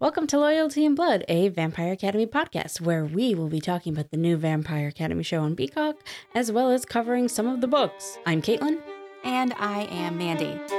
Welcome to Loyalty and Blood, a Vampire Academy podcast, where we will be talking about the new Vampire Academy show on Peacock, as well as covering some of the books. I'm Caitlin. And I am Mandy.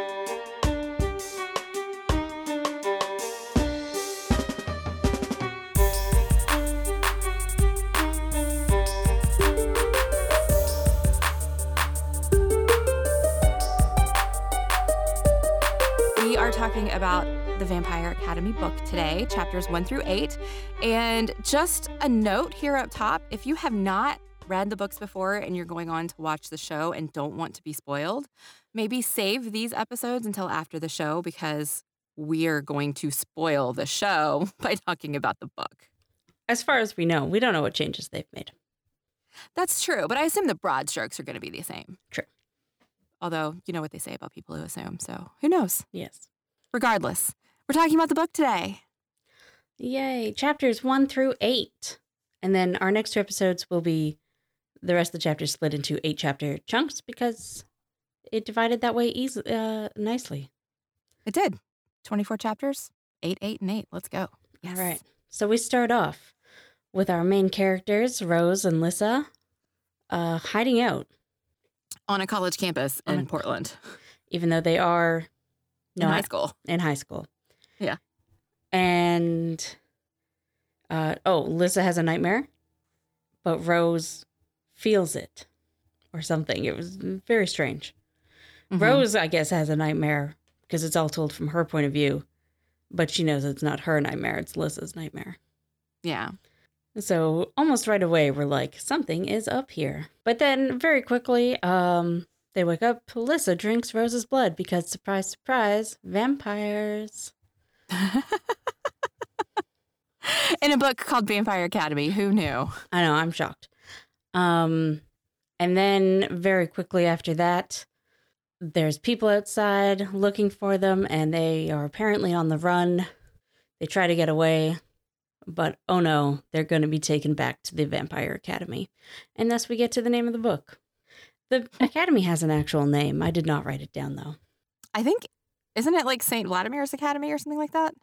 The Vampire Academy book today, chapters one through eight. And just a note here up top if you have not read the books before and you're going on to watch the show and don't want to be spoiled, maybe save these episodes until after the show because we are going to spoil the show by talking about the book. As far as we know, we don't know what changes they've made. That's true, but I assume the broad strokes are going to be the same. True. Although, you know what they say about people who assume, so who knows? Yes. Regardless, we're talking about the book today. Yay. Chapters one through eight. And then our next two episodes will be the rest of the chapters split into eight chapter chunks because it divided that way easy, uh, nicely. It did. 24 chapters, 8, 8, and 8. Let's go. All right. So we start off with our main characters, Rose and Lissa, uh, hiding out, On a college campus On in a- Portland, even though they are in high school. in high school. Yeah. And uh, oh, Lissa has a nightmare, but Rose feels it or something. It was very strange. Mhm. Rose, I guess, has a nightmare because it's all told from her point of view, but she knows it's not her nightmare, it's Lissa's nightmare. Yeah. So almost right away, we're like, something is up here. But then very quickly, um, they wake up. Lissa drinks Rose's blood because, surprise, surprise, vampires. in a book called Vampire Academy. Who knew? I know, I'm shocked. Um, and then very quickly after that, there's people outside looking for them, and they are apparently on the run. They try to get away, but oh no, they're going to be taken back to the Vampire Academy. And thus we get to the name of the book. The Academy has an actual name. I did not write it down though. I think, isn't it like St. Vladimir's Academy or something like that?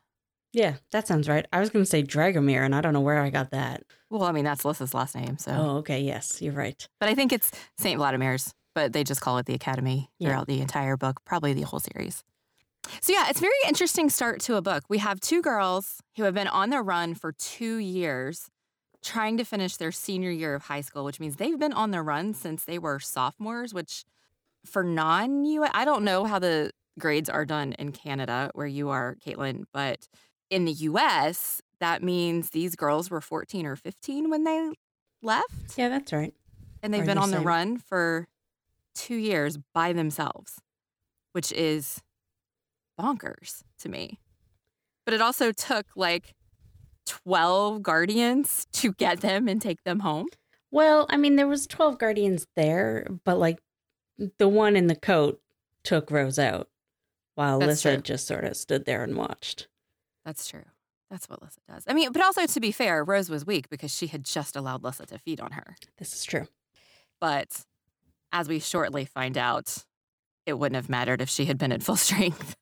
Yeah, that sounds right. I was going to say Dragomir, and I don't know where I got that. Well, I mean, that's Lissa's last name. So, Oh, okay. Yes, you're right. but I think it's St. Vladimir's, but they just call it the Academy Yeah. throughout the entire book, probably the whole series. So, yeah, it's a very interesting start to a book. We have two girls who have been on the run for two years trying to finish their senior year of high school, which means they've been on the run since they were sophomores, which for non US, I don't know how the grades are done in Canada where you are, Caitlin, but in the US, that means these girls were 14 or 15 when they left Yeah, that's right. and they've Are been the on the same. run for two years by themselves, which is bonkers to me. But it also took like 12 guardians to get them and take them home. Well, I mean, there was 12 guardians there, but like the one in the coat took Rose out while That's Lissa true. just sort of stood there and watched. That's true. That's what Lissa does. I mean, but also to be fair, Rose was weak because she had just allowed Lissa to feed on her. This is true. But as we shortly find out, it wouldn't have mattered if she had been at full strength.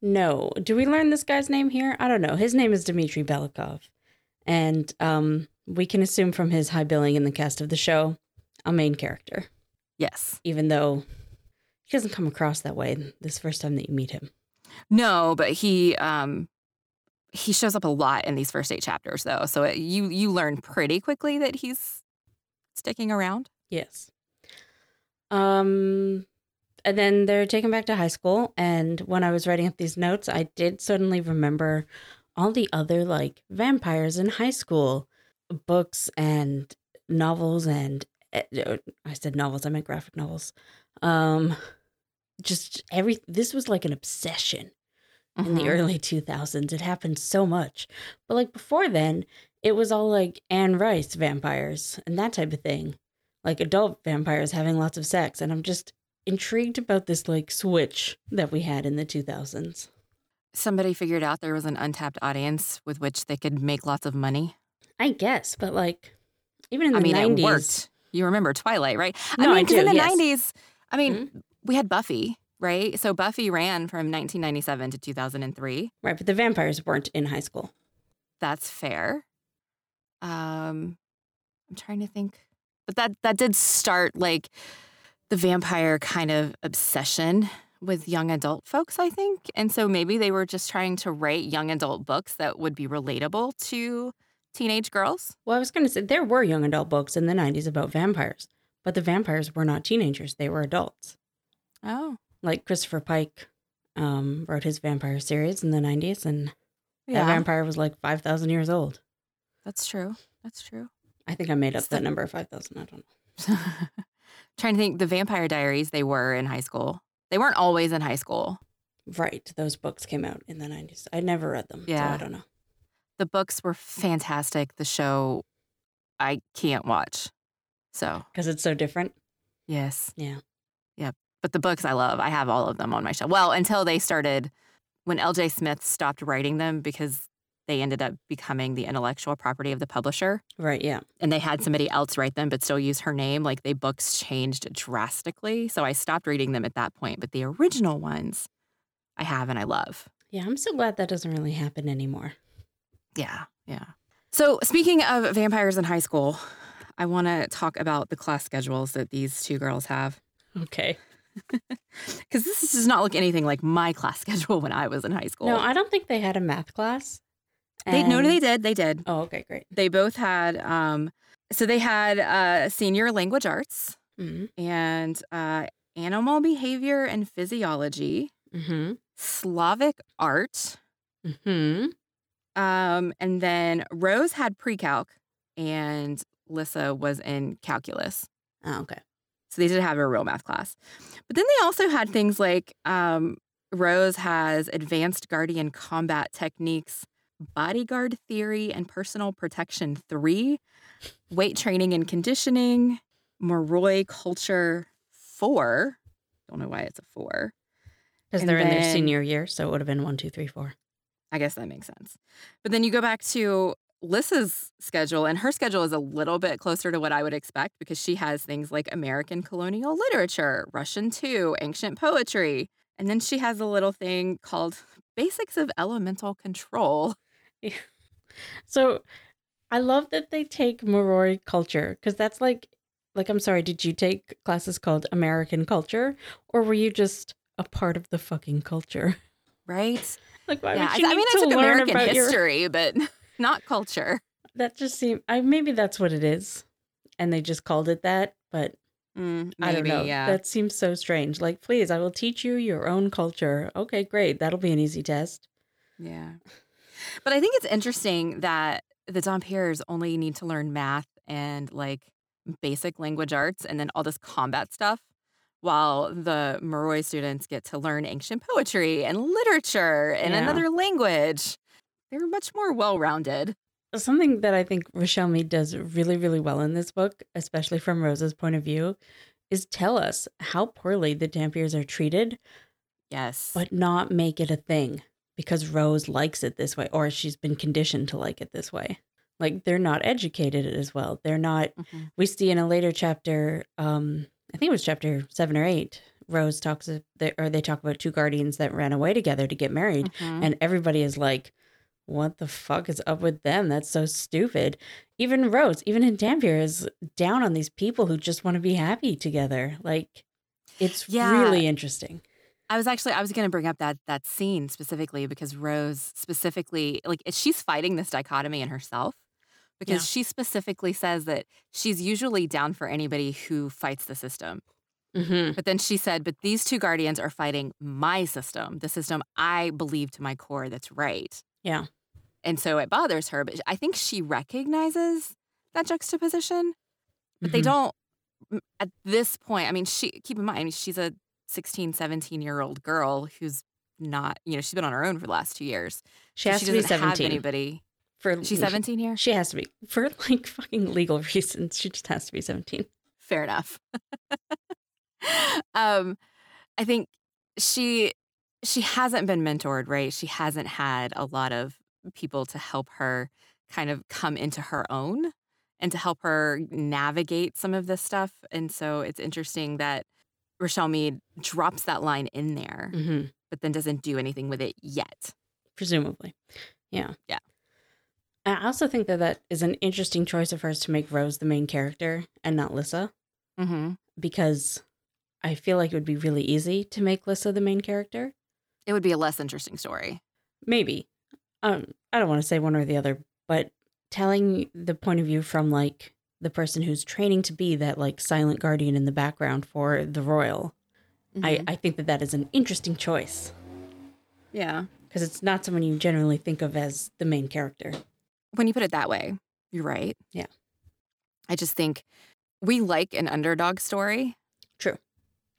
No. Do we learn this guy's name here? I don't know. His name is Dimitri Belikov. And um, we can assume from his high billing in the cast of the show, a main character, Yes. even though he doesn't come across that way this first time that you meet him. No, but he um he shows up a lot in these first eight chapters though. So it, you you learn pretty quickly that he's sticking around. Yes. Um, and then they're taken back to high school. And when I was writing up these notes, I did suddenly remember all the other like vampires in high school books and novels and eh, uh, I said novels, I meant graphic novels. Um, just every this was like an obsession in the Mhm. early 2000s. It happened so much. But like before then, it was all like Anne Rice vampires and that type of thing. Like adult vampires having lots of sex. And I'm just intrigued about this like switch that we had in the 2000s. Somebody figured out there was an untapped audience with which they could make lots of money. I guess, but like even in the I mean, 90s. it worked. You remember Twilight, right? No, I I mean, in do, the yes. 90s, I mean, we had Buffy, right? So Buffy ran from 1997 to 2003. Right, but the vampires weren't in high school. That's fair. Um, I'm trying to think, but that that did start like the vampire kind of obsession with young adult folks, I think, and so maybe they were just trying to write young adult books that would be relatable to teenage girls. Well, I was going to say there were young adult books in the 90s about vampires, but the vampires were not teenagers, they were adults. Oh, Like Christopher Pike um, wrote his vampire series in the 90s, and that vampire was like 5,000 years old. that's true. That's true. I think I made up It's that the- number, 5,000. I don't know. trying to think, the Vampire Diaries. They were in high school. They weren't always in high school. Right. Those books came out in the 90s. I never read them. So Yeah. I don't know. The books were fantastic. The show, I can't watch. So Because it's so different. yes, Yeah. Yeah. But the books I love. I have all of them on my shelf. Well, until they started, when L.J. Smith stopped writing them because they ended up becoming the intellectual property of the publisher, Right. Yeah. and they had somebody else write them but still use her name. Like the books changed drastically, so I stopped reading them at that point. But the original ones, I have and I love. Yeah. I'm so glad that doesn't really happen anymore. Yeah, yeah. So speaking of vampires in high school, I want to talk about the class schedules that these two girls have. Okay. Because this does not look anything like my class schedule when I was in high school. No, I don't think they had a math class. they no, they did. They did. Oh, okay. Great. They both had. Um, so they had uh, senior language arts Mm and uh, animal behavior and physiology, hmm. Slavic art, Mm hmm. um, and then Rose had pre-calc, and Lissa was in calculus. Oh, okay. So they did have a real math class. But then they also had things like um, Rose has advanced guardian combat techniques, bodyguard theory and personal protection three, weight training and conditioning, Moroi culture four. Don't know why it's a four. Because they're in their senior year. So it would have been one, two, three, four. I guess that makes sense. But then you go back to Lissa's schedule, and her schedule is a little bit closer to what I would expect because she has things like American colonial literature, Russian too, ancient poetry. And then she has a little thing called Basics of Elemental Control. Yeah. So I love that they take Moroi culture because that's like, like, I'm sorry, did you take classes called American culture or were you just a part of the fucking culture? Right? Like, why yeah, would I, you I need mean, I took American about your- history, but not culture. That just seemed, I maybe that's what it is. And they just called it that, but Mm, I don't know. Yeah. That seems so strange. Like, please, I will teach you your own culture. Okay, great. That'll be an easy test. Yeah. But I think it's interesting that the Dhampirs only need to learn math and like basic language arts and then all this combat stuff, while the Moroi students get to learn ancient poetry and literature and Yeah. another language. They're much more well rounded. Something that I think Richelle Mead does really, really well in this book, especially from Rose's point of view, is tell us how poorly the Dhampirs are treated, Yes. but not make it a thing because Rose likes it this way or she's been conditioned to like it this way. Like they're not educated as well. They're not Mhm. we see in a later chapter, um, I think it was chapter seven or eight, Rose talks or they talk about two guardians that ran away together to get married. Mhm. And everybody is like, what the fuck is up with them? That's so stupid. Even Rose, even in Dhampir, is down on these people who just want to be happy together. Like, it's Yeah. really interesting. I was actually I was going to bring up that that scene specifically because Rose specifically like she's fighting this dichotomy in herself because Yeah. she specifically says that she's usually down for anybody who fights the system. Mm-hmm. But then she said, "But these two guardians are fighting my system, the system I believe to my core that's right." Yeah. And so it bothers her, but I think she recognizes that juxtaposition, but they Mhm. don't at this point. I mean, she keep in mind she's a 16, 17 year old girl who's not, you know, she's been on her own for the last two years. She So has she to be doesn't have 17. anybody. For She's 17 here? She has to be. For like fucking legal reasons. She just has to be 17. Fair enough. um, I think she she hasn't been mentored, right? She hasn't had a lot of people to help her kind of come into her own and to help her navigate some of this stuff. And so it's interesting that Richelle Mead drops that line in there, hmm but then doesn't do anything with it yet. Presumably. Yeah. Yeah. I also think that that is an interesting choice of hers to make Rose the main character and not Lissa, Mm-hmm. because I feel like it would be really easy to make Lissa the main character. It would be a less interesting story. Maybe. Um, I don't want to say one or the other, but telling the point of view from like the person who's training to be that like silent guardian in the background for the royal, I, I think that that is an interesting choice yeah. because it's not someone you generally think of as the main character. When you put it that way, you're right. Yeah. I just think we like an underdog story. True.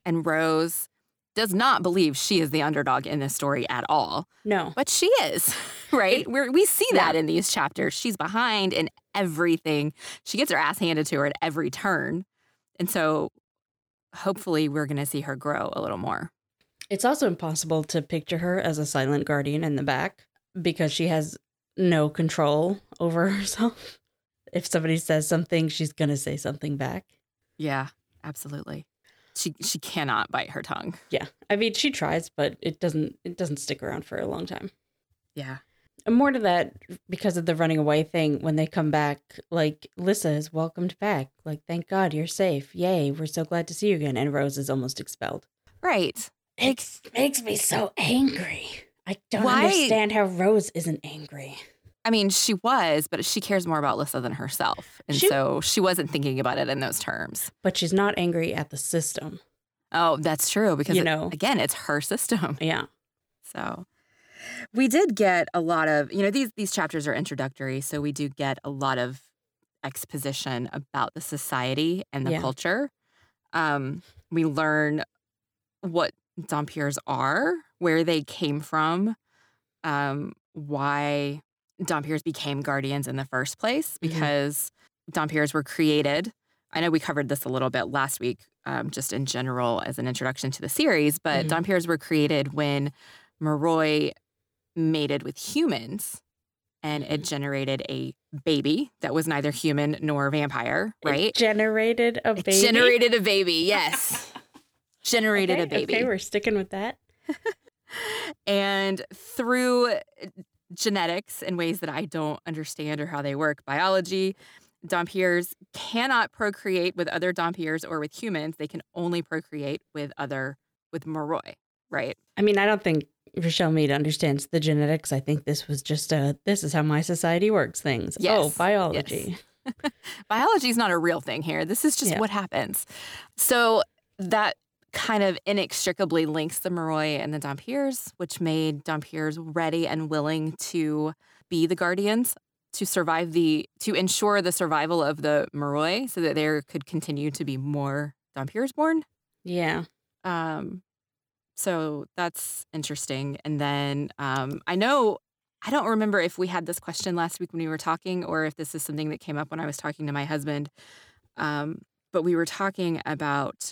And Rose does not believe she is the underdog in this story at all, No. but she is, right? We're, we see that Yeah. in these chapters. She's behind in everything. She gets her ass handed to her at every turn. And so hopefully we're going to see her grow a little more. It's also impossible to picture her as a silent guardian in the back because she has no control over herself. If somebody says something, she's going to say something back. Yeah, absolutely. She she cannot bite her tongue. Yeah. I mean, she tries, but it doesn't it doesn't stick around for a long time. Yeah. And more to that because of the running away thing when they come back, like Lissa is welcomed back. Like, thank God you're safe. Yay, we're so glad to see you again. And Rose is almost expelled. Right. It makes me so angry. I don't Why- understand how Rose isn't angry. I mean, she was, but she cares more about Lissa than herself. And She- so she wasn't thinking about it in those terms. But she's not angry at the system. Oh, that's true. Because, You it- know. again, it's her system. Yeah. So we did get a lot of, you know, these these chapters are introductory, so we do get a lot of exposition about the society and the Yeah. culture. Um, we learn what Dhampirs are, where they came from, um, why Dhampirs became guardians in the first place, Mhm. because Dhampirs were created. I know we covered this a little bit last week, um, just in general as an introduction to the series, but Mhm. Dhampirs were created when Moroi mated with humans and it generated a baby that was neither human nor vampire, It right? generated a It baby. generated a baby, yes. generated okay, a baby. Okay, we're sticking with that. and through uh, genetics in ways that I don't understand or how they work, biology, Dhampirs cannot procreate with other Dhampirs or with humans. They can only procreate with other with Moroi, right? I mean, I don't think Richelle Mead understands the genetics. I think this was just a this is how my society works things. oh, Yes, biology. Biology is not a real thing here. This is just Yeah. what happens. So that kind of inextricably links the Moroi and the Dhampirs, which made Dhampirs ready and willing to be the guardians to survive the to ensure the survival of the Moroi so that there could continue to be more Dhampirs born. Yeah. Um, so that's interesting. And then um, I know I don't remember if we had this question last week when we were talking, or if this is something that came up when I was talking to my husband. Um, but we were talking about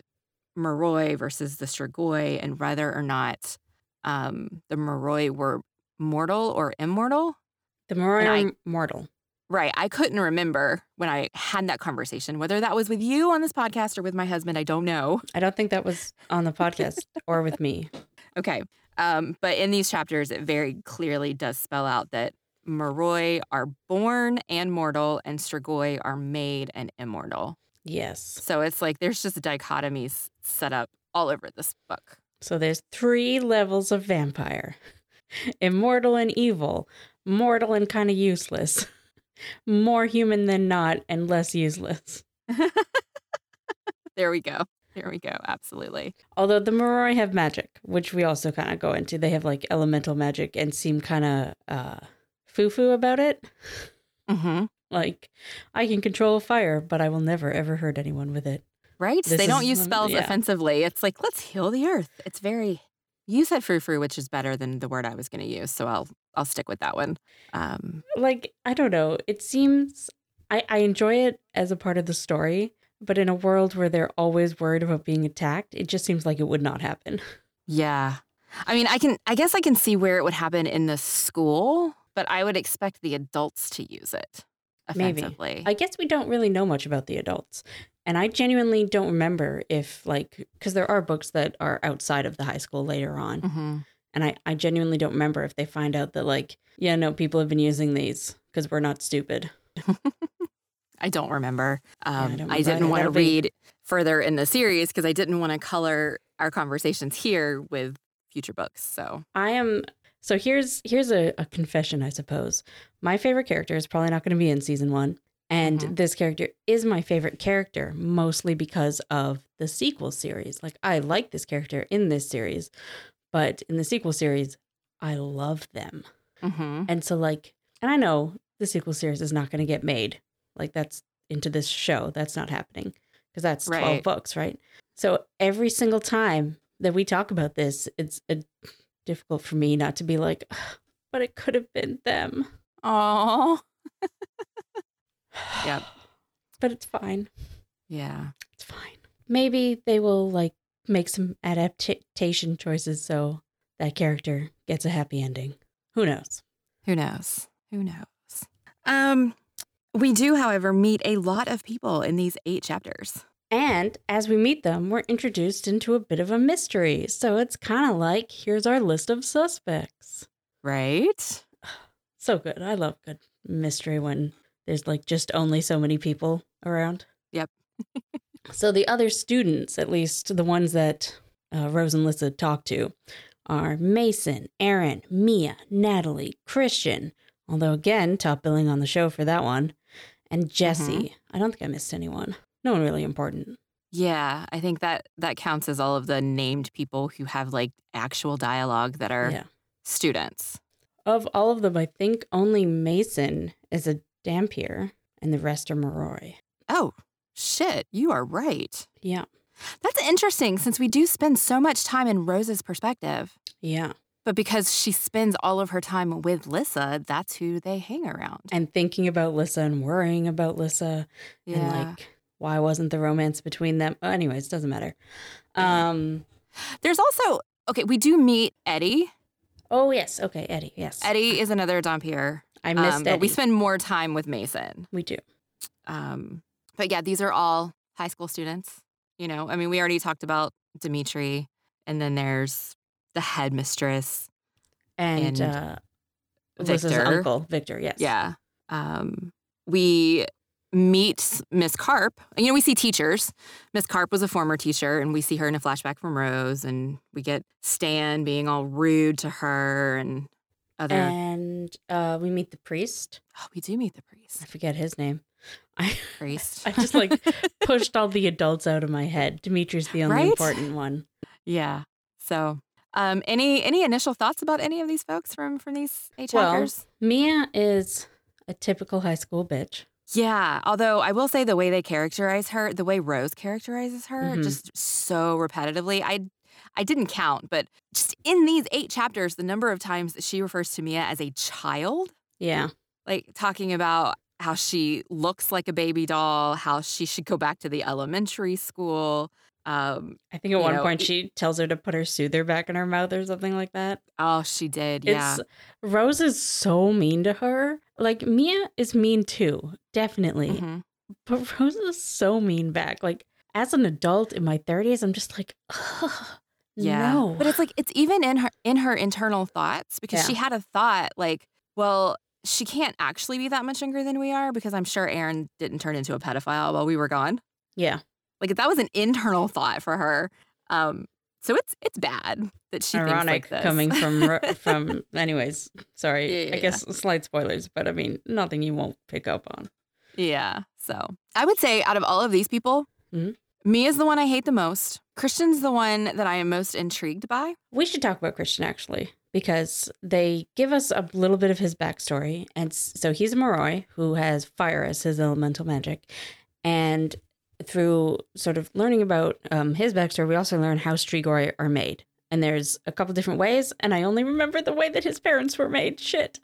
Moroi versus the Strigoi and whether or not um, the Moroi were mortal or immortal. The Moroi are mortal. Right. I couldn't remember when I had that conversation, whether that was with you on this podcast or with my husband. I don't know. I don't think that was on the podcast or with me. Okay. Um, but in these chapters, it very clearly does spell out that Moroi are born and mortal, and Strigoi are made and immortal. Yes. So it's like there's just dichotomies set up all over this book. So there's three levels of vampire immortal and evil, mortal and kind of useless, more human than not, and less useless. There we go. There we go. Absolutely. Although the Moroi have magic, which we also kind of go into. They have like elemental magic and seem kind of uh, foo foo about it. hmm Like, I can control a fire, but I will never ever hurt anyone with it. Right? This they don't is- use spells yeah. offensively. It's like, let's heal the earth. It's very. You said frou frou, which is better than the word I was going to use. So I'll I'll stick with that one. Um, Like, I don't know. It seems I, I enjoy it as a part of the story, but in a world where they're always worried about being attacked, it just seems like it would not happen. Yeah. I mean, I can I guess I can see where it would happen in the school, but I would expect the adults to use it Maybe. I guess we don't really know much about the adults. And I genuinely don't remember if, like, because there are books that are outside of the high school later on. hmm And I, I genuinely don't remember if they find out that, like, yeah, no, people have been using these because we're not stupid. I don't remember. Um, don't I, didn't want to be- read further in the series because I didn't want to color our conversations here with future books. So, I am. So here's here's a, a confession, I suppose. My favorite character is probably not going to be in season one, and Mhm. this character is my favorite character mostly because of the sequel series. Like I like this character in this series, but in the sequel series, I love them. mhm. And so, like, and I know the sequel series is not going to get made. Like, that's into this show. That's not happening because that's 12 books, right? So, every single time that we talk about this, it's uh difficult for me not to be like, but it could have been them. oh, Yep. But it's fine. yeah. It's fine. Maybe they will, like, make some adaptation choices so that character gets a happy ending. Who knows? Who knows? Who knows? Um, we do, however, meet a lot of people in these eight chapters. And as we meet them, we're introduced into a bit of a mystery. So it's kind of like here's our list of suspects. Right? So good. I love good mystery when there's like just only so many people around. Yep. so the other students, at least the ones that uh, Rose and Lissa talk to, are Mason, Aaron, Mia, Natalie, Christian, although again, top billing on the show for that one, and Jesse. I don't think I missed anyone. No one really important. Yeah, I think that that counts as all of the named people who have like actual dialogue that are Yeah. students. Of all of them, I think only Mason is a Dhampir and the rest are Moroi. Oh, shit, you are right. Yeah. That's interesting since we do spend so much time in Rose's perspective. Yeah. But because she spends all of her time with Lissa, that's who they hang around. And thinking about Lissa and worrying about Lissa Yeah. and like why wasn't the romance between them? Uh, anyways, doesn't matter. Um There's also, okay, we do meet Eddie. oh yes, okay, Eddie, yes. Eddie is another Dhampir. I missed Um, Eddie. but we spend more time with Mason. we do. Um, but yeah, these are all high school students. You know, I mean, we already talked about Dimitri, and then there's the headmistress. And, And uh Victor. uncle, Victor, yes. Yeah. Um, we meet Miss Karp. You know, we see teachers. Miss Karp was a former teacher, and we see her in a flashback from Rose, and we get Stan being all rude to her and other. And uh we meet the priest. oh, we do meet the priest. I forget his name. I Priest. I just like pushed all the adults out of my head. Dimitri's the only Right? important one. yeah. So, um, any any initial thoughts about any of these folks from from these eight Well. Mia is a typical high school bitch. Yeah, although I will say the way they characterize her, the way Rose characterizes her, Mhm. just so repetitively. I I didn't count, but just in these eight chapters, the number of times that she refers to Mia as a child, Yeah. like talking about how she looks like a baby doll, how she should go back to the elementary school. Um, I think at one know, point she tells her to put her soother back in her mouth or something like that. oh, she did, yeah. It's Rose is so mean to her. Like Mia is mean too, definitely. Mhm. But Rose is so mean back. Like as an adult in my 30s, I'm just like, Ugh, Yeah. no. But it's like it's even in her in her internal thoughts because Yeah. she had a thought like, well, she can't actually be that much younger than we are because I'm sure Aaron didn't turn into a pedophile while we were gone. yeah. Like that was an internal thought for her. Um so it's it's bad that she Ironic thinks like this. coming from from. Anyways, sorry. Yeah, yeah, I guess slight spoilers, but I mean nothing you won't pick up on. Yeah. So I would say out of all of these people, Mhm. is the one I hate the most. Christian's the one that I am most intrigued by. We should talk about Christian actually, because they give us a little bit of his backstory. And so he's a Moroi who has fire as his elemental magic. And through sort of learning about um, his backstory, we also learn how Strigoi are made. And there's a couple different ways, and I only remember the way that his parents were made. Shit.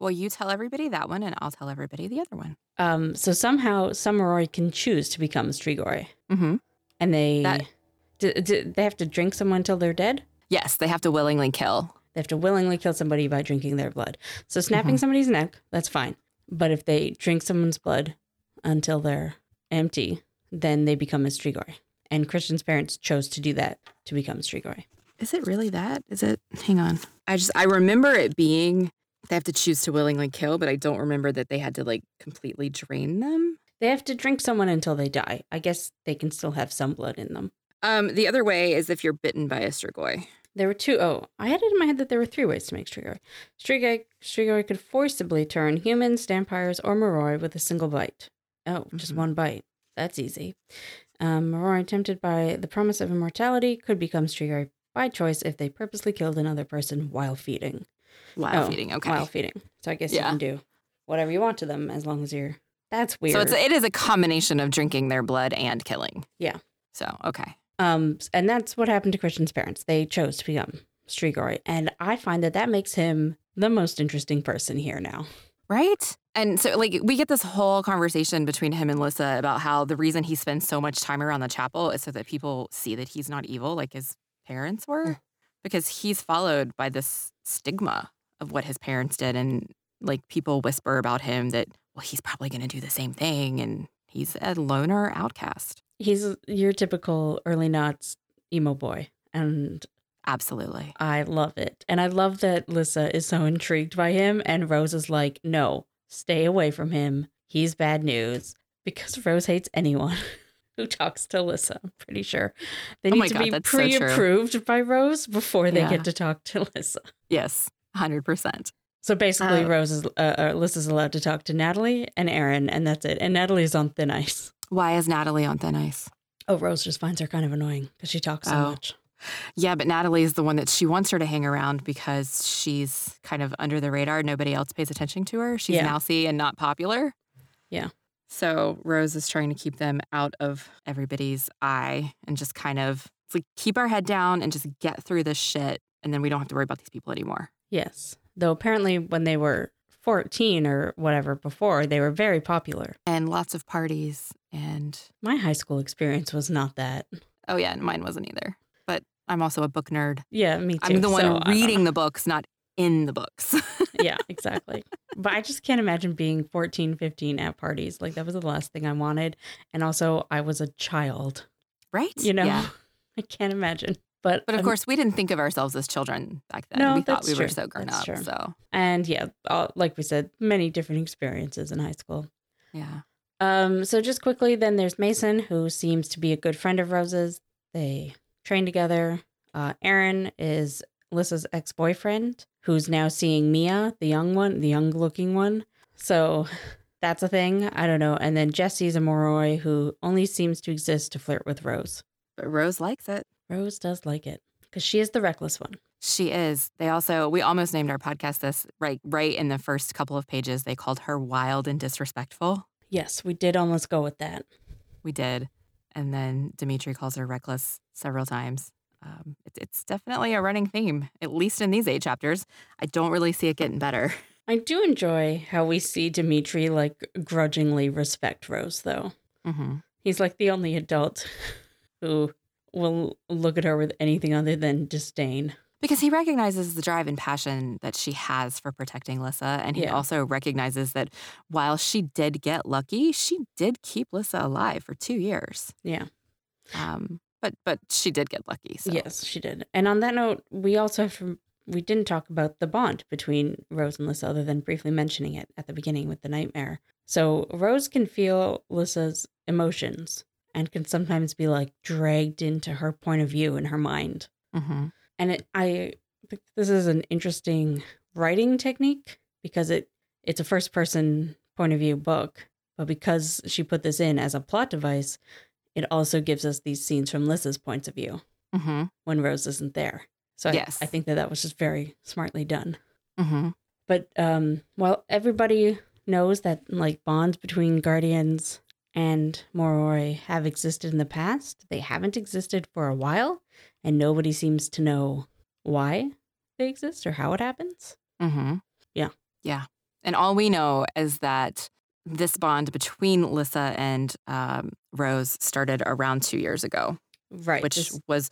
Well, you tell everybody that one, and I'll tell everybody the other one. Um, so somehow some Moroi can choose to become Strigoi, Mm-hmm. And they That- d- d- they have to drink someone until they're dead. Yes, they have to willingly kill. They have to willingly kill somebody by drinking their blood. So snapping mm-hmm. somebody's neck, that's fine. But if they drink someone's blood until they're empty, then they become a Strigoi. And Christian's parents chose to do that to become Strigoi. Is it really that? Is it? Hang on. I just I remember it being they have to choose to willingly kill, but I don't remember that they had to like completely drain them. They have to drink someone until they die. I guess they can still have some blood in them. Um, the other way is if you're bitten by a strigoi. There were two oh, I had it in my head that there were three ways to make Strigoi. Strigoi, Strigoi could forcibly turn humans, vampires, or Moroi with a single bite. Oh, just Mhm. one bite. That's easy. Um, Moroi, tempted by the promise of immortality, could become Strigoi by choice if they purposely killed another person while feeding. While Oh, feeding, okay. While feeding. So I guess Yeah. you can do whatever you want to them as long as you're. That's weird. So it's it is a combination of drinking their blood and killing. Yeah. So okay. Um, and that's what happened to Christian's parents. They chose to become Strigoi, and I find that that makes him the most interesting person here now. Right? And so, like, we get this whole conversation between him and Lissa about how the reason he spends so much time around the chapel is so that people see that he's not evil like his parents were. Because he's followed by this stigma of what his parents did. And, like, people whisper about him that, well, he's probably going to do the same thing. And he's a loner outcast. He's your typical early knots emo boy, and Absolutely. I love it. And I love that Lissa is so intrigued by him, and Rose is like, "No, stay away from him. He's bad news." Because Rose hates anyone who talks to Lissa. I'm pretty sure they Oh need my to God, be that's so true. pre-approved by Rose before they Yeah. get to talk to Lissa. Yes, 100%. So basically, Uh, Rose is uh, uh, Lissa's allowed to talk to Natalie and Aaron, and that's it. And Natalie's on thin ice. Why is Natalie on thin ice? Oh, Rose just finds her kind of annoying because she talks so Oh. much. Yeah, but Natalie is the one that she wants her to hang around because she's kind of under the radar. Nobody else pays attention to her. She's Yeah. mousy and not popular. Yeah. So Rose is trying to keep them out of everybody's eye and just kind of like keep our head down and just get through this shit, and then we don't have to worry about these people anymore. Yes, though apparently when they were fourteen or whatever before, they were very popular. And lots of parties and My high school experience was not that. oh yeah, and mine wasn't either. But I'm also a book nerd. Yeah, me too. I'm the one so reading the books, not in the books. yeah, exactly. But I just can't imagine being 14, 15 at parties. Like that was the last thing I wanted. And also, I was a child. right? You know, Yeah. I can't imagine. But But of course, we didn't think of ourselves as children back then. No, we thought we were true. so grown That's up. true. So and yeah, all, like we said, many different experiences in high school. yeah, Um, so just quickly, then there's Mason, who seems to be a good friend of Rose's. They train together. Uh, Aaron is Lissa's ex boyfriend, who's now seeing Mia, the young one, the young looking one. So that's a thing. I don't know. And then Jesse's a Moroi who only seems to exist to flirt with Rose. but Rose likes it. Rose does like it because she is the reckless one. She is. They also we almost named our podcast this right right in the first couple of pages. They called her wild and disrespectful. Yes, we did almost go with that. We did, and then Dimitri calls her reckless several times. Um, it, it's definitely a running theme, at least in these eight chapters. I don't really see it getting better. I do enjoy how we see Dimitri like grudgingly respect Rose, though. hmm He's like the only adult who will look at her with anything other than disdain. Because he recognizes the drive and passion that she has for protecting Lissa. And he Yeah. also recognizes that while she did get lucky, she did keep Lissa alive for two years. Yeah. Um, but but she did get lucky. So Yes, she did. And on that note, we also have to, we didn't talk about the bond between Rose and Lissa other than briefly mentioning it at the beginning with the nightmare. So Rose can feel Lissa's emotions and can sometimes be like dragged into her point of view in her mind. hmm and it, I think this is an interesting writing technique because it it's a first person point of view book, but because she put this in as a plot device, it also gives us these scenes from Lissa's points of view hmm when Rose isn't there. So I- Yes. I, think that that was just very smartly done. hmm But um, while everybody knows that like bonds between guardians and Moroi have existed in the past, they haven't existed for a while, and nobody seems to know why they exist or how it happens. hmm Yeah. Yeah. And all we know is that this bond between Lissa and um, Rose started around two years ago, Right. which this- was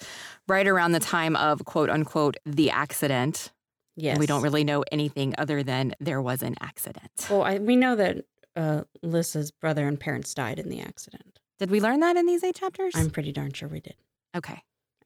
right around the time of quote unquote the accident. yes. And we don't really know anything other than there was an accident. Well, I, we know that uh, Lissa's brother and parents died in the accident. Did we learn that in these eight chapters? I'm pretty darn sure we did. okay.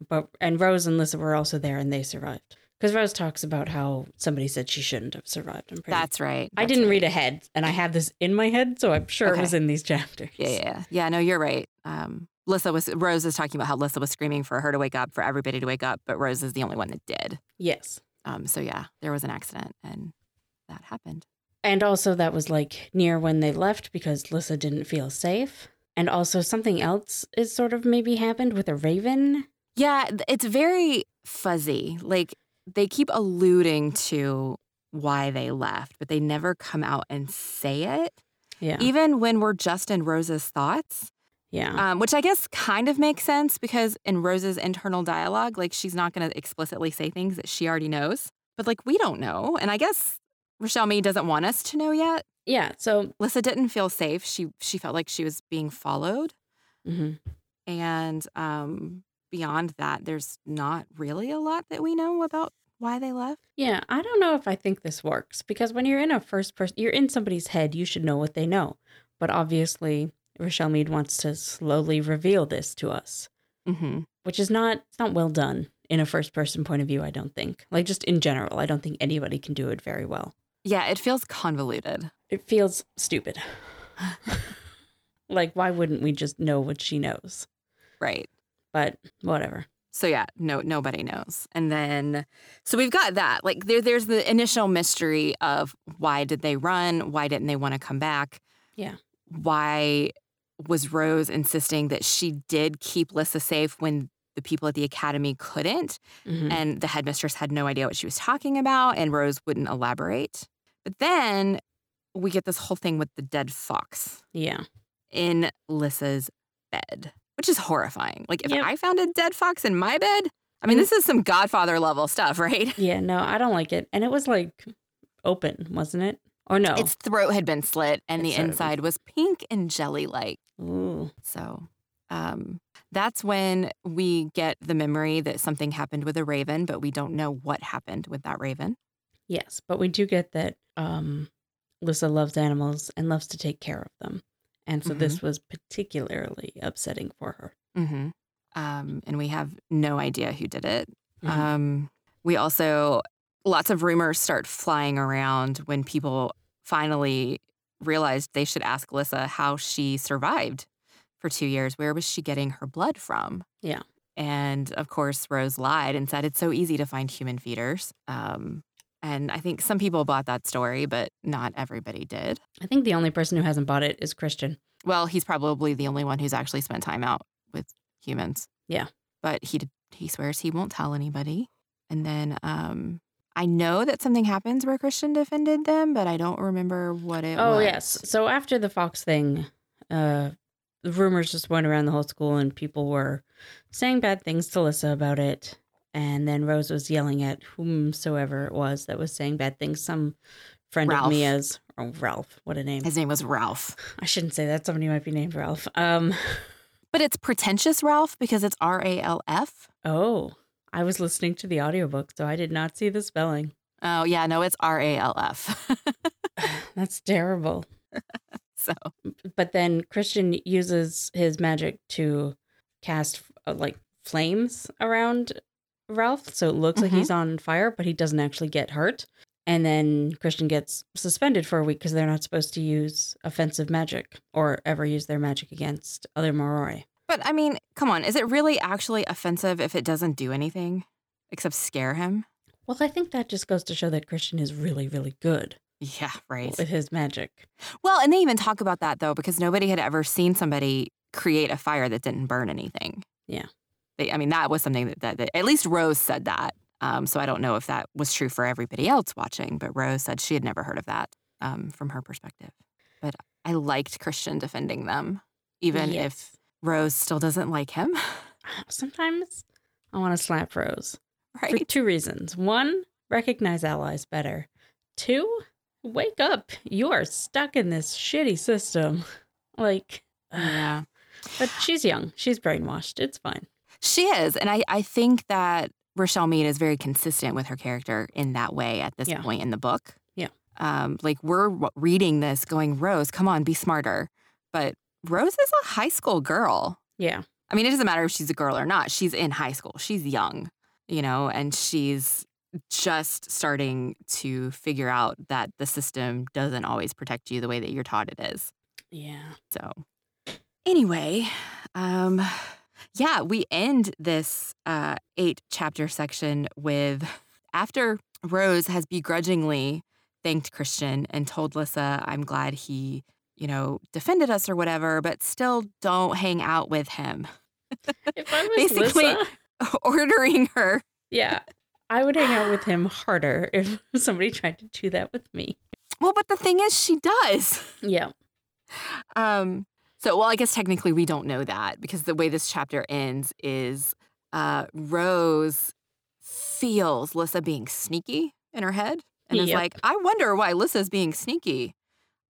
But and Rose and Lissa were also there and they survived. Because Rose talks about how somebody said she shouldn't have survived. I'm pretty That's right. I That's didn't right. read ahead and I have this in my head, so I'm sure Okay. it was in these chapters. Yeah, yeah, yeah. Yeah, no, you're right. Um, Lissa was Rose is talking about how Lissa was screaming for her to wake up, for everybody to wake up, but Rose is the only one that did. Yes. Um, so yeah, there was an accident and that happened. And also that was like near when they left because Lissa didn't feel safe. And also something else is sort of maybe happened with a raven. Yeah, it's very fuzzy. Like they keep alluding to why they left, but they never come out and say it. Yeah. Even when we're just in Rose's thoughts, Yeah. um, which I guess kind of makes sense because in Rose's internal dialogue, like she's not going to explicitly say things that she already knows, but like we don't know. And I guess Richelle Mead doesn't want us to know yet. yeah. So Lissa didn't feel safe. She she felt like she was being followed, mhm. and um, beyond that, there's not really a lot that we know about why they left. yeah, I don't know if I think this works because when you're in a first person, you're in somebody's head, you should know what they know. But obviously, Richelle Mead wants to slowly reveal this to us, Mm-hmm. which is not it's not well done in a first person point of view. I don't think. Like just in general, I don't think anybody can do it very well. Yeah, it feels convoluted. It feels stupid. like, why wouldn't we just know what she knows? Right. But whatever. So yeah, no nobody knows. And then so we've got that. Like there there's the initial mystery of why did they run? Why didn't they want to come back? Yeah. Why was Rose insisting that she did keep Lissa safe when the people at the academy couldn't? Mhm. And the headmistress had no idea what she was talking about, and Rose wouldn't elaborate. But then we get this whole thing with the dead fox Yeah. in Lissa's bed, which is horrifying. Like, if Yep. I found a dead fox in my bed, I mean, this is some Godfather level stuff, right? Yeah. No, I don't like it. And it was like open, wasn't it? Or no? Its throat had been slit, and Its the throat had been- inside was pink and jelly like. Ooh. So, um, that's when we get the memory that something happened with a raven, but we don't know what happened with that raven. Yes, but we do get that um, Lissa loves animals and loves to take care of them. And so this was particularly upsetting for her. Mm-hmm. Um, and we have no idea who did it. Mhm. Um, we also, lots of rumors start flying around when people finally realized they should ask Lissa how she survived for two years. Where was she getting her blood from? Yeah. And of course, Rose lied and said it's so easy to find human feeders. Um, and I think some people bought that story, but not everybody did. I think the only person who hasn't bought it is Christian. Well, he's probably the only one who's actually spent time out with humans. Yeah. But he he swears he won't tell anybody. And then um I know that something happens where Christian defended them, but I don't remember what it Oh was. yes. So after the Fox thing, uh, the rumors just went around the whole school, and people were saying bad things to Lissa about it. And then Rose was yelling at whomsoever it was that was saying bad things. Some friend Ralph. of Mia's, oh Ralph, what a name! His name was Ralph. I shouldn't say that. Somebody might be named Ralph. Um, But it's pretentious Ralph because it's R A L F. oh, I was listening to the audiobook, so I did not see the spelling. Oh yeah, no, it's R A L F. That's terrible. So But then Christian uses his magic to cast uh, like flames around Ralph. So it looks like Mhm. he's on fire, but he doesn't actually get hurt. And then Christian gets suspended for a week because they're not supposed to use offensive magic or ever use their magic against other Moroi. But I mean, come on, is it really actually offensive if it doesn't do anything except scare him? Well, I think that just goes to show that Christian is really, really good Yeah, right. with his magic. Well, and they even talk about that though, because nobody had ever seen somebody create a fire that didn't burn anything. Yeah. They, I mean, that was something that, that, that at least Rose said that. Um, so I don't know if that was true for everybody else watching, but Rose said she had never heard of that um, from her perspective. But I liked Christian defending them, even if Rose still doesn't like him. Sometimes I want to slap Rose. Right. for two reasons. One, recognize allies better. Two, wake up. You are stuck in this shitty system. Like, Yeah. but she's young. She's brainwashed. It's fine. She is. And I, I think that Richelle Mead is very consistent with her character in that way at this Yeah. point in the book. Yeah. Um, like we're reading this going, Rose, come on, be smarter. But Rose is a high school girl. Yeah. I mean, it doesn't matter if she's a girl or not. She's in high school. She's young, you know, and she's just starting to figure out that the system doesn't always protect you the way that you're taught it is. Yeah. So, anyway, um, yeah, we end this uh, eight chapter section with after Rose has begrudgingly thanked Christian and told Lissa, I'm glad he, you know, defended us or whatever, but still don't hang out with him. If I was Basically- Lissa, Ordering her. yeah, I would hang out with him harder if somebody tried to do that with me. Well, but the thing is, she does. Yeah. Um, so, well, I guess technically we don't know that because the way this chapter ends is uh, Rose feels Lissa being sneaky in her head and is like, I wonder why Lissa's being sneaky.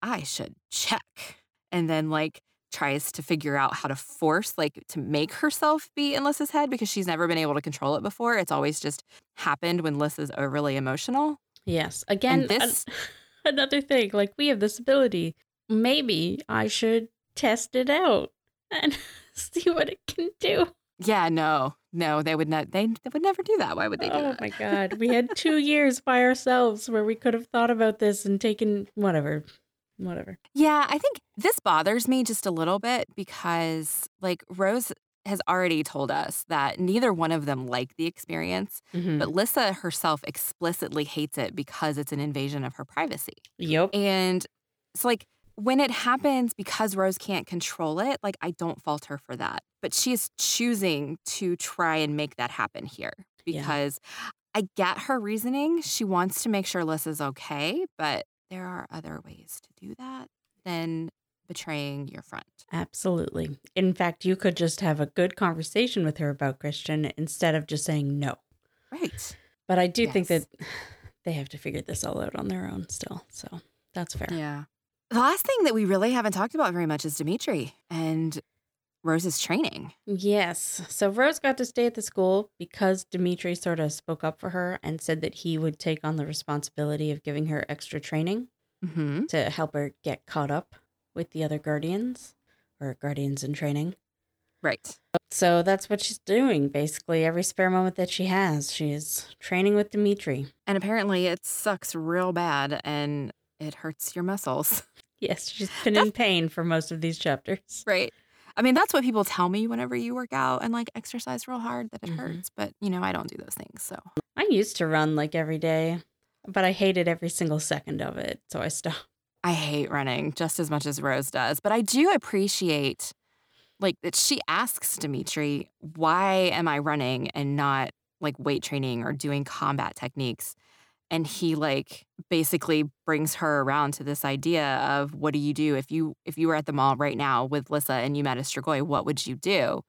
I should check. And then, like, tries to figure out how to force, like, to make herself be in Lissa's head because she's never been able to control it before. It's always just happened when Lissa's overly emotional. Yes. Again, And this, an- another thing. Like we have this ability. Maybe I should test it out and see what it can do. yeah, no, no, they would not, they, they would never do that. Why would they do Oh that? my god. We had two years by ourselves where we could have thought about this and taken whatever. Whatever. Yeah, I think this bothers me just a little bit because, like, Rose has already told us that neither one of them like the experience, Mhm. but Lissa herself explicitly hates it because it's an invasion of her privacy. Yep. And so, like, when it happens because Rose can't control it, like, I don't fault her for that. But she is choosing to try and make that happen here Yeah. because I get her reasoning. She wants to make sure Lissa's okay, but there are other ways to do that than betraying your friend. Absolutely. In fact, you could just have a good conversation with her about Christian instead of just saying no. Right. But I do think that they have to figure this all out on their own still. So that's fair. Yeah. The last thing that we really haven't talked about very much is Dimitri and Rose's training. Yes. So Rose got to stay at the school because Dimitri sort of spoke up for her and said that he would take on the responsibility of giving her extra training Mm-hmm. to help her get caught up with the other guardians or guardians in training. Right. So that's what she's doing basically every spare moment that she has. She's training with Dimitri. And apparently it sucks real bad and it hurts your muscles. Yes, she's been in pain for most of these chapters. Right. I mean, that's what people tell me whenever you work out and like exercise real hard that it Mhm. hurts. But, you know, I don't do those things. So, I used to run like every day, but I hated every single second of it. So I stopped. I hate running just as much as Rose does. But I do appreciate like that she asks Dimitri, why am I running and not like weight training or doing combat techniques? And he like basically brings her around to this idea of what do you do if you if you were at the mall right now with Lissa and you met a Strigoi, what would you do?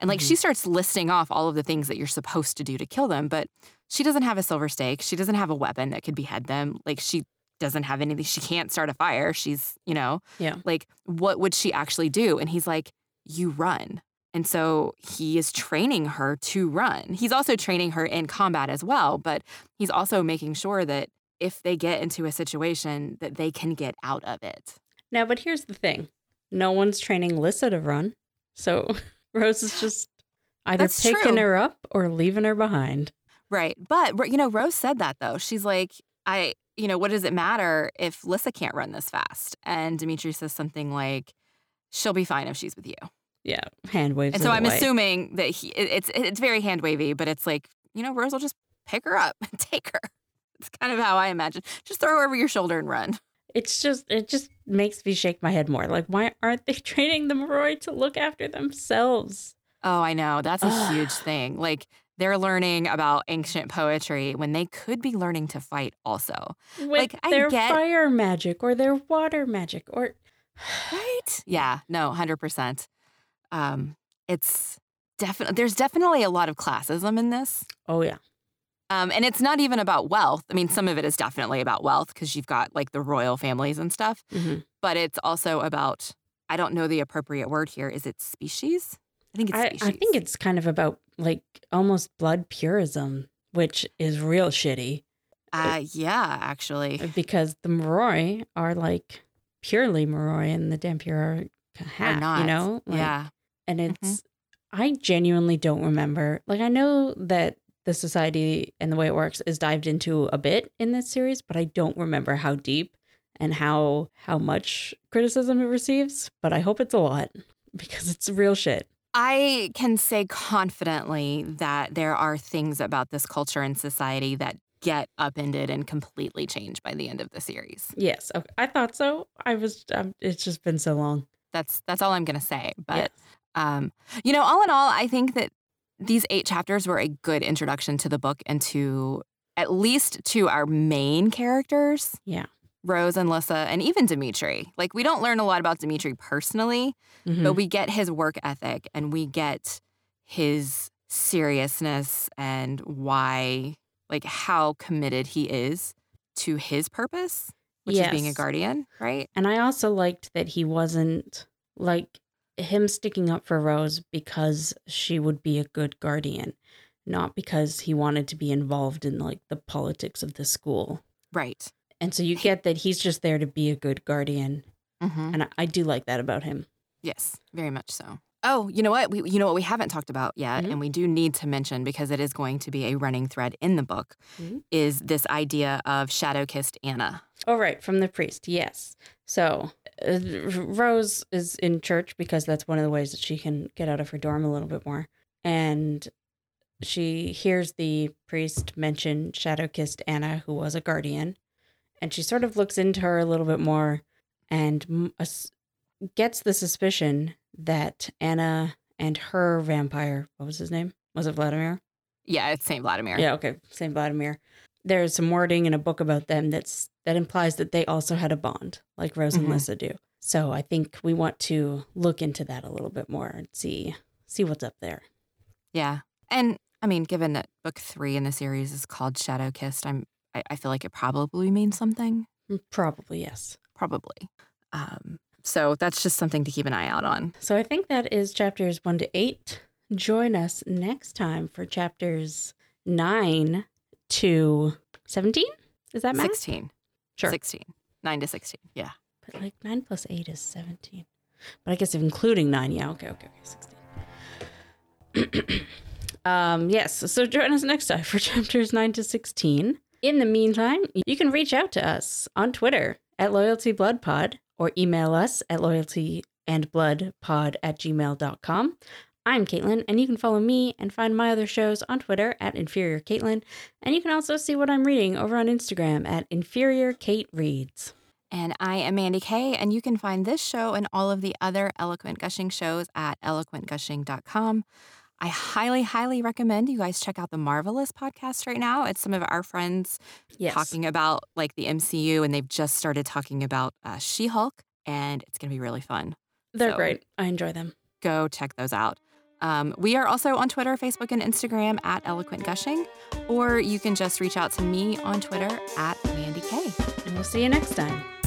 And like she mm-hmm. starts listing off all of the things that you're supposed to do to kill them, but she doesn't have a silver stake. She doesn't have a weapon that could behead them. Like she doesn't have anything. She can't start a fire. She's, you know, Yeah. like what would she actually do? And he's like, you run. And so he is training her to run. He's also training her in combat as well, but he's also making sure that if they get into a situation that they can get out of it. Now, but here's the thing no one's training Lissa to run. So Rose is just either That's picking true. her up or leaving her behind. Right. But, you know, Rose said that though. She's like, I, you know, what does it matter if Lissa can't run this fast? And Dimitri says something like, she'll be fine if she's with you. Yeah. Hand waves. And so I'm assuming that he, it's it's very hand wavy, but it's like, you know, Rose will just pick her up and take her. It's kind of how I imagine. Just throw her over your shoulder and run. It's just, it just makes me shake my head more. Like, why aren't they training the Moroi to look after themselves? Oh, I know. That's a huge thing. Like, they're learning about ancient poetry when they could be learning to fight also. With Like, I their get- fire magic or their water magic or. Right? Yeah, no, 100%. Um, it's definitely, there's definitely a lot of classism in this. Oh, yeah. Um, and it's not even about wealth. I mean, some of it is definitely about wealth because you've got like the royal families and stuff, Mhm. but it's also about, I don't know the appropriate word here. Is it species? I think it's I, species. I think it's kind of about like almost blood purism, which is real shitty Uh, yeah, actually. because the Moroi are like purely Moroi and the Dhampir are or not. you know? Like, yeah. And Mhm. it's, I genuinely don't remember. Like, I know that the society and the way it works is dived into a bit in this series, but I don't remember how deep and how how much criticism it receives. But I hope it's a lot because it's real shit. I can say confidently that there are things about this culture and society that get upended and completely changed by the end of the series. Yes, okay. I thought so. I was. Um, it's just been so long. That's that's all I'm to say. But Yes. Um, you know, all in all, I think that these eight chapters were a good introduction to the book and to at least to our main characters. Yeah. Rose and Lissa, and even Dimitri. Like, we don't learn a lot about Dimitri personally, Mhm. but we get his work ethic and we get his seriousness and why, like, how committed he is to his purpose, which is being a guardian, right? And I also liked that he wasn't like him sticking up for Rose because she would be a good guardian, not because he wanted to be involved in like the politics of the school. Right. And so you get that he's just there to be a good guardian. Mm-hmm. And I, I do like that about him. Yes, very much so. Oh, you know what? We, you know what we haven't talked about yet, Mhm. and we do need to mention because it is going to be a running thread in the book, Mhm. is this idea of shadow kissed Anna. Oh, right. From the priest. Yes. So Uh, Rose is in church because that's one of the ways that she can get out of her dorm a little bit more. And she hears the priest mention shadow kissed Anna, who was a guardian. And she sort of looks into her a little bit more and gets the suspicion that Anna and her vampire, what was his name? Was it Vladimir? Yeah, it's Saint Vladimir. Yeah, okay. Saint Vladimir. There's some wording in a book about them that's that implies that they also had a bond, like Rose Mhm. and Lissa do. So I think we want to look into that a little bit more and see see what's up there. Yeah. And I mean, given that book three in the series is called Shadow Kissed, I'm I, I feel like it probably means something. Mm, Probably yes. Probably. Um, so that's just something to keep an eye out on. So I think that is chapters one to eight. Join us next time for chapters nine to seventeen. Is that math? 16. Sure. 16. 9 to 16. Yeah. But like nine plus eight is seventeen. But I guess including nine, yeah, okay, okay, okay, sixteen. um, yes, so join us next time for chapters nine to sixteen. In the meantime, you can reach out to us on Twitter at loyaltybloodpod or email us at loyaltyandbloodpod at gmail.com. I'm Caitlin, and you can follow me and find my other shows on Twitter at Inferior Caitlin. And you can also see what I'm reading over on Instagram at Inferior Kate Reads. And I am Mandi Kaye, and you can find this show and all of the other Eloquent Gushing shows at eloquentgushing.com. I highly, highly recommend you guys check out the Marvelous podcast right now. It's some of our friends Yes. talking about like the MCU, and they've just started talking about uh, She Hulk, and it's going to be really fun. They're So- great. I enjoy them. Go check those out. Um, we are also on Twitter, Facebook, and Instagram at Eloquent Gushing, or you can just reach out to me on Twitter at Mandi Kaye. And we'll see you next time.